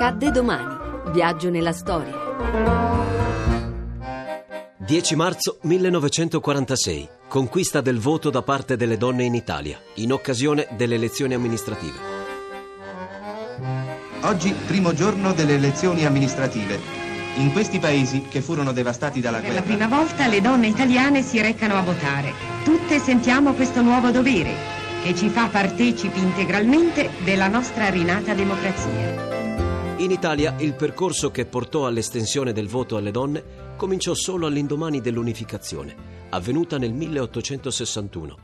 Accadde domani. Viaggio nella storia. 10 marzo 1946. Conquista del voto da parte delle donne in Italia, in occasione delle elezioni amministrative. Oggi, primo giorno delle elezioni amministrative. In questi paesi, che furono devastati dalla Per la guerra, prima volta le donne italiane si recano a votare. Tutte sentiamo questo nuovo dovere che ci fa partecipi integralmente della nostra rinata democrazia. In Italia il percorso che portò all'estensione del voto alle donne cominciò solo all'indomani dell'unificazione, avvenuta nel 1861.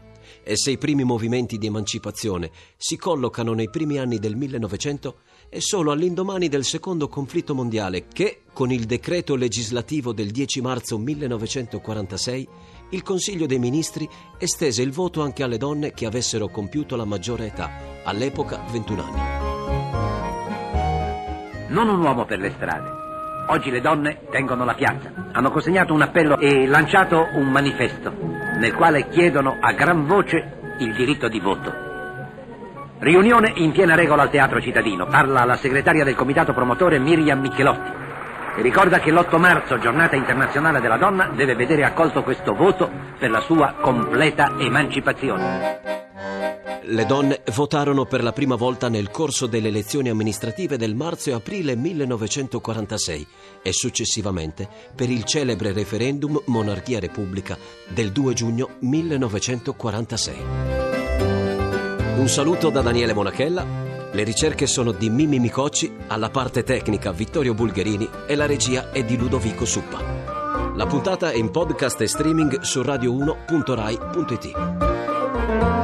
E se i primi movimenti di emancipazione si collocano nei primi anni del 1900, è solo all'indomani del secondo conflitto mondiale che, con il decreto legislativo del 10 marzo 1946, il Consiglio dei Ministri estese il voto anche alle donne che avessero compiuto la maggiore età, all'epoca 21 anni. Non un uomo per le strade. Oggi le donne tengono la piazza. Hanno consegnato un appello e lanciato un manifesto nel quale chiedono a gran voce il diritto di voto. Riunione in piena regola al Teatro Cittadino. Parla la segretaria del comitato promotore Miriam Michelotti. E ricorda che l'8 marzo, giornata internazionale della donna, deve vedere accolto questo voto per la sua completa emancipazione. Le donne votarono per la prima volta nel corso delle elezioni amministrative del marzo e aprile 1946 e successivamente per il celebre referendum Monarchia-Repubblica del 2 giugno 1946. Un saluto da Daniele Monachella. Le ricerche sono di Mimmi Micocci, alla parte tecnica Vittorio Bulgherini e la regia è di Ludovico Suppa. La puntata è in podcast e streaming su radio1.rai.it.